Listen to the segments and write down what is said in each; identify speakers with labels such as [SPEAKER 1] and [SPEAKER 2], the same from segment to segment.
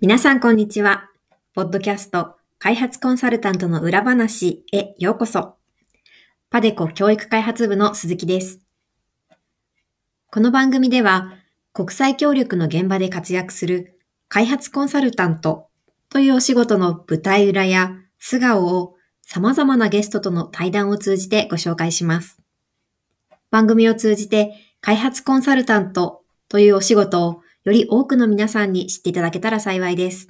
[SPEAKER 1] 皆さんこんにちは。ポッドキャスト開発コンサルタントの裏話へようこそ。パデコ教育開発部の鈴木です。この番組では、国際協力の現場で活躍する開発コンサルタントというお仕事の舞台裏や素顔を様々なゲストとの対談を通じてご紹介します。番組を通じて開発コンサルタントというお仕事をより多くの皆さんに知っていただけたら幸いです。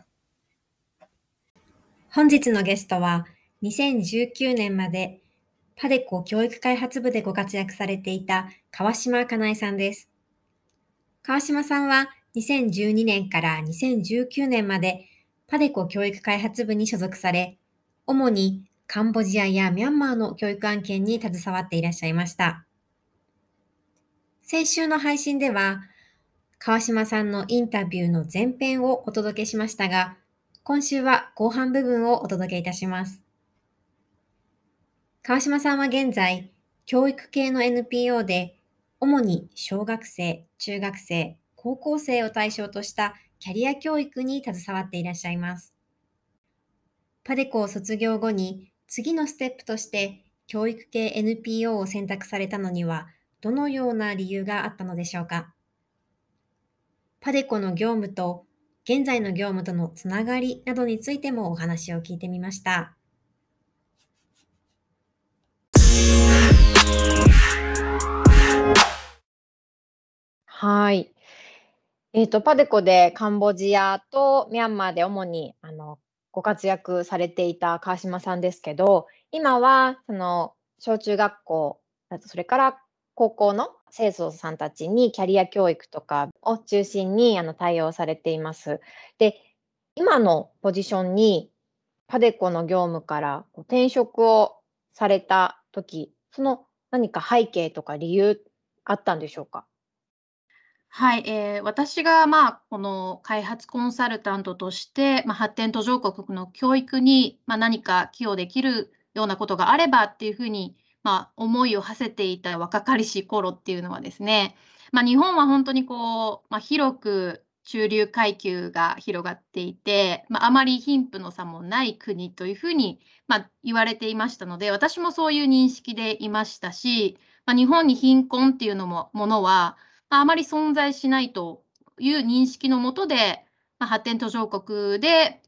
[SPEAKER 1] 本日のゲストは2019年までパデコ教育開発部でご活躍されていた川島かなえさんです。川島さんは2012年から2019年までパデコ教育開発部に所属され、主にカンボジアやミャンマーの教育案件に携わっていらっしゃいました。先週の配信では、川島さんのインタビューの前編をお届けしましたが、今週は後半部分をお届けいたします。川島さんは現在、教育系の NPO で、主に小学生、中学生、高校生を対象としたキャリア教育に携わっていらっしゃいます。パデコを卒業後に次のステップとして教育系 NPO を選択されたのにはどのような理由があったのでしょうか？パデコの業務と現在の業務とのつながりなどについてもお話を聞いてみました。
[SPEAKER 2] はい。えっと、パデコでカンボジアとミャンマーで主に、あの、ご活躍されていた川島さんですけど、今はその小中学校、それから高校の生徒さんたちにキャリア教育とかを中心にあの対応されています。で、今のポジションにパデコの業務から転職をされた時、その何か背景とか理由あったんでしょうか？
[SPEAKER 3] はい、えー、私が、まあ、この開発コンサルタントとして、まあ、発展途上国の教育に、まあ、何か寄与できるようなことがあればっていうふうに、まあ、思いを馳せていた若かりし頃っていうのはですね、まあ、日本は本当にこう、まあ、広く中流階級が広がっていて、まあ、あまり貧富の差もない国というふうに、まあ、言われていましたので、私もそういう認識でいましたし、まあ、日本に貧困っていうのもものはま、あまり存在しないという認識のもとで、まあ、発展途上国で、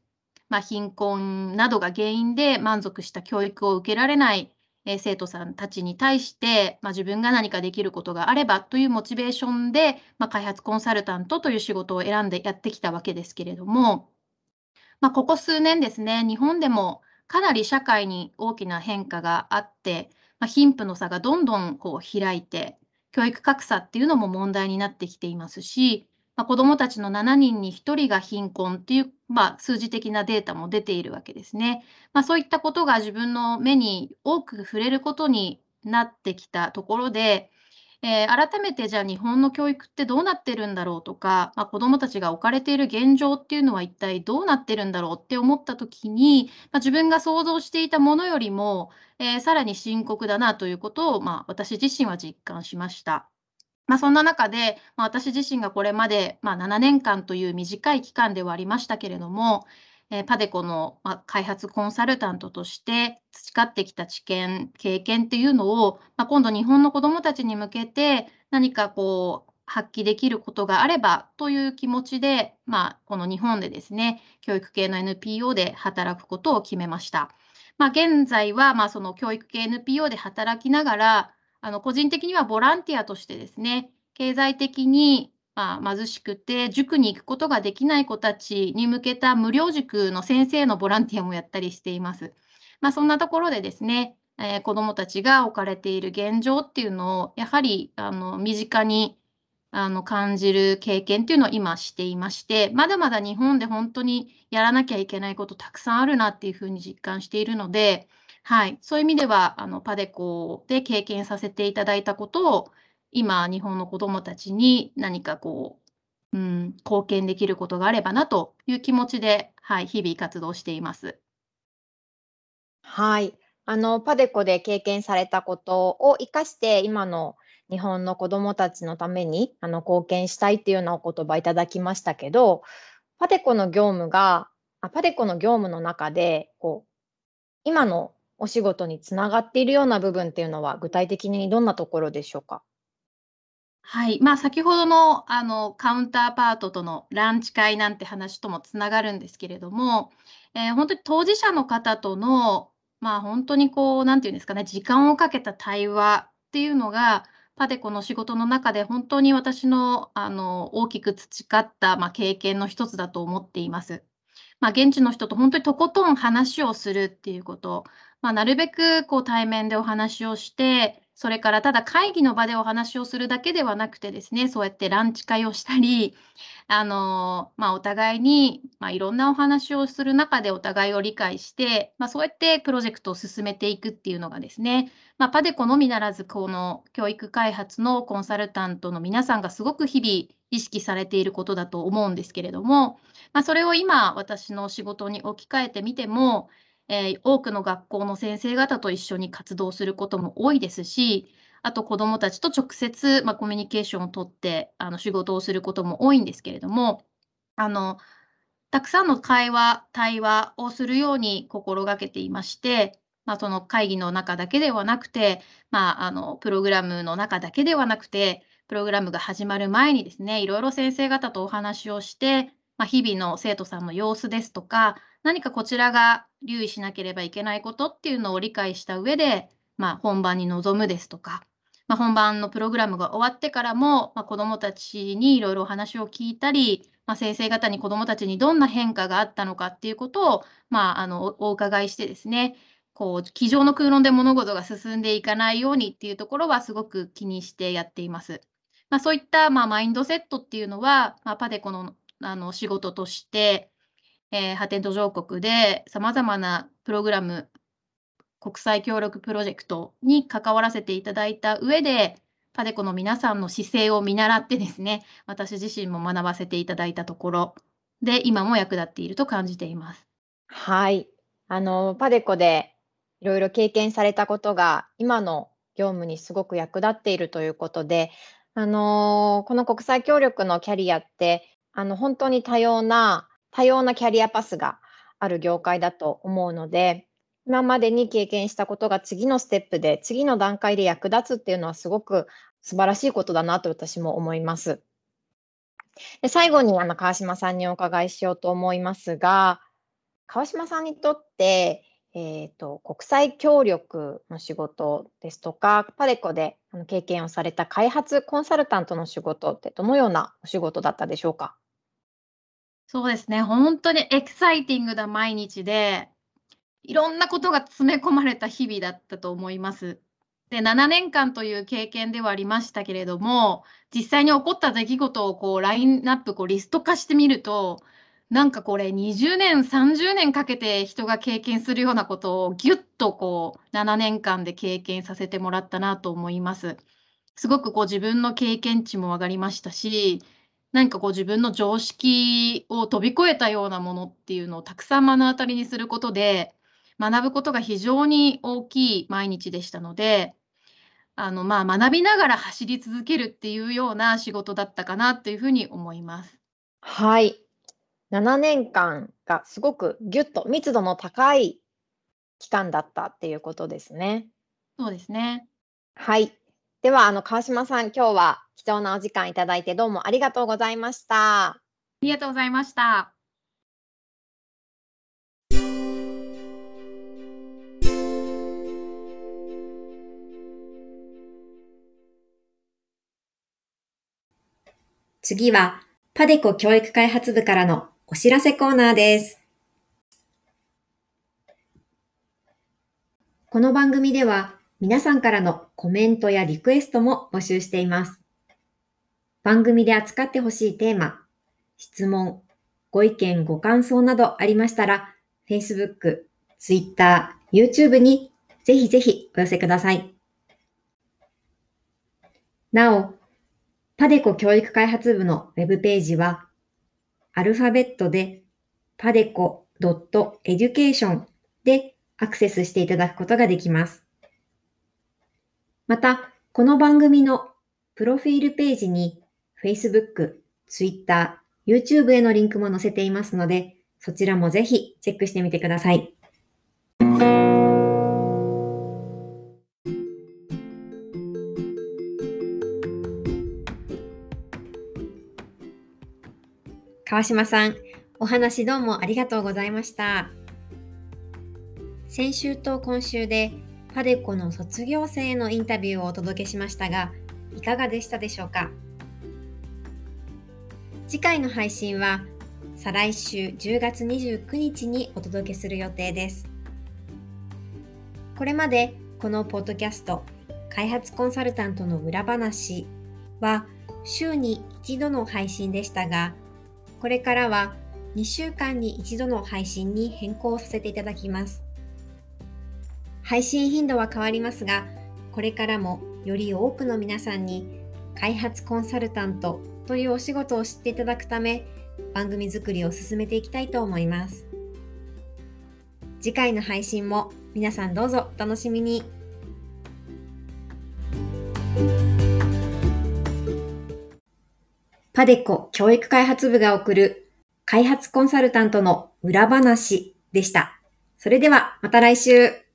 [SPEAKER 3] まあ、貧困などが原因で満足した教育を受けられない、え、生徒さんたちに対して、まあ、自分が何かできることがあればというモチベーションで、まあ、開発コンサルタントという仕事を選んでやってきたわけですけれども、まあ、ここ数年ですね、日本でもかなり社会に大きな変化があって、ま、貧富の差がどんどんこう開いて、教育格差っていうのも問題になってきていますし、まあ、子どもたちの7人に1人が貧困っていう、まあ、数字的なデータも出ているわけですね。まあ、そういったことが自分の目に多く触れることになってきたところで、えー、改めてじゃあ日本の教育ってどうなってるんだろうとか、まあ、子どもたちが置かれている現状っていうのは一体どうなってるんだろうって思った時に、まあ、自分が想像していたものよりも、えー、さらに深刻だなということを、まあ、私自身は実感しました。まあ、そんな中で、まあ、私自身がこれまで、まあ、7年間という短い期間ではありましたけれども、えパデコの、ま開発コンサルタントとして培ってきた知見、経験っていうのを、ま今度日本の子どもたちに向けて何かこう発揮できることがあればという気持ちで、まあ、この日本でですね、教育系の NPO で働くことを決めました。まあ、現在は、まあ、その教育系 NPO で働きながら、あの個人的にはボランティアとしてですね、経済的にまあ、貧しくて塾に行くことができない子たちに向けた無料塾の先生のボランティアもやったりしています。まあ、そんなところでですね、えー、子どもたちが置かれている現状っていうのをやはりあの身近にあの、感じる経験っていうのを今していまして、まだまだ日本で本当にやらなきゃいけないことたくさんあるなっていうふうに実感しているので、はい、そういう意味では、あの、パデコで経験させていただいたことを、今、日本の子どもたちに何かこう、うん、貢献できることがあればなという気持ちで、はい、日々活動しています。
[SPEAKER 2] はい。あの、パデコで経験されたことを生かして、今の日本の子どもたちのためにあの貢献したいっていうようなお言葉いただきましたけど、パデコの業務が、あパデコの業務の中で、こう、今のお仕事につながっているような部分っていうのは、具体的にどんなところでしょうか？
[SPEAKER 3] はい。まあ、先ほどの、あの、カウンターパートとのランチ会なんて話ともつながるんですけれども、えー、ほんとに当事者の方との、まあ、本当にこう、なんていうんですかね、時間をかけた対話っていうのが、パデコの仕事の中で本当に私の、あの、大きく培った、まあ、経験の一つだと思っています。まあ、現地の人と本当にとことん話をするっていうこと、まあ、なるべくこう対面でお話をして、それからただ会議の場でお話をするだけではなくてですね、そうやってランチ会をしたり、あの、まあ、お互いに、まあ、いろんなお話をする中でお互いを理解して、まあ、そうやってプロジェクトを進めていくっていうのがですね、まあ、パデコのみならず、この教育開発のコンサルタントの皆さんがすごく日々意識されていることだと思うんですけれども、まあ、それを今、私の仕事に置き換えてみても、えー、多くの学校の先生方と一緒に活動することも多いですし、あと子どもたちと直接、まあ、コミュニケーションをとってあの仕事をすることも多いんですけれども、あのたくさんの会話、対話をするように心がけていまして、まあ、その会議の中だけではなくて、まあ、あのプログラムの中だけではなくて、プログラムが始まる前にですね、いろいろ先生方とお話をして、まあ、日々の生徒さんの様子ですとか、何かこちらが留意しなければいけないことっていうのを理解した上で、まあ、本番に臨むですとか、まあ、本番のプログラムが終わってからも、まあ、子どもたちにいろいろお話を聞いたり、まあ、先生方に子どもたちにどんな変化があったのかっていうことを、まあ、あのお伺いしてですね、こう机上の空論で物事が進んでいかないようにっていうところはすごく気にしてやっています。まあ、そういった、まあ、マインドセットっていうのは、まあ、パデコのあの仕事として、えー、発展途上国でさまざまなプログラム、国際協力プロジェクトに関わらせていただいた上で、パデコの皆さんの姿勢を見習ってですね、私自身も学ばせていただいたところで、今も役立っていると感じています。
[SPEAKER 2] はい。あの、パデコでいろいろ経験されたことが、今の業務にすごく役立っているということで、あの、この国際協力のキャリアって、あの、本当に多様な多様なキャリアパスがある業界だと思うので、今までに経験したことが次のステップで、次の段階で役立つっていうのはすごく素晴らしいことだなと私も思います。で最後にあの川島さんにお伺いしようと思いますが、川島さんにとって、えーと、国際協力の仕事ですとか、パレコで経験をされた開発コンサルタントの仕事ってどのようなお仕事だったでしょうか？
[SPEAKER 3] そうですね、本当にエキサイティングな毎日で、いろんなことが詰め込まれた日々だったと思います。で、7年間という経験ではありましたけれども、実際に起こった出来事をこうラインナップこうリスト化してみると、なんかこれ20年、30年かけて人が経験するようなことをぎゅっとこう7年間で経験させてもらったなと思います。すごくこう自分の経験値も上がりましたし、何かこう自分の常識を飛び越えたようなものっていうのをたくさん目の当たりにすることで、学ぶことが非常に大きい毎日でしたので、あの、まあ、学びながら走り続けるっていうような仕事だったかなというふうに思います。
[SPEAKER 2] はい。7年間がすごくぎゅっと密度の高い期間だったっていうことですね。
[SPEAKER 3] そうですね。
[SPEAKER 2] はい。では、あの、川島さん、今日は貴重なお時間いただいてどうもありがとうございました。
[SPEAKER 3] ありがとうございました。
[SPEAKER 1] 次は、パデコ教育開発部からのお知らせコーナーです。この番組では皆さんからのコメントやリクエストも募集しています。番組で扱ってほしいテーマ、質問、ご意見、ご感想などありましたら、Facebook、Twitter、YouTube にぜひぜひお寄せください。なお、パデコ教育開発部のウェブページは、アルファベットでパデコ .education でアクセスしていただくことができます。また、この番組のプロフィールページに Facebook、Twitter、YouTube へのリンクも載せていますので、そちらもぜひチェックしてみてください。川島さん、お話どうもありがとうございました。先週と今週でパデコの卒業生へのインタビューをお届けしましたが、いかがでしたでしょうか？次回の配信は再来週10月29日にお届けする予定です。これまでこのポッドキャスト開発コンサルタントの裏話は週に一度の配信でしたが、これからは2週間に一度の配信に変更させていただきます。配信頻度は変わりますが、これからもより多くの皆さんに開発コンサルタントというお仕事を知っていただくため、番組作りを進めていきたいと思います。次回の配信も皆さんどうぞお楽しみに。パデコ教育開発部が送る開発コンサルタントの裏話でした。それではまた来週。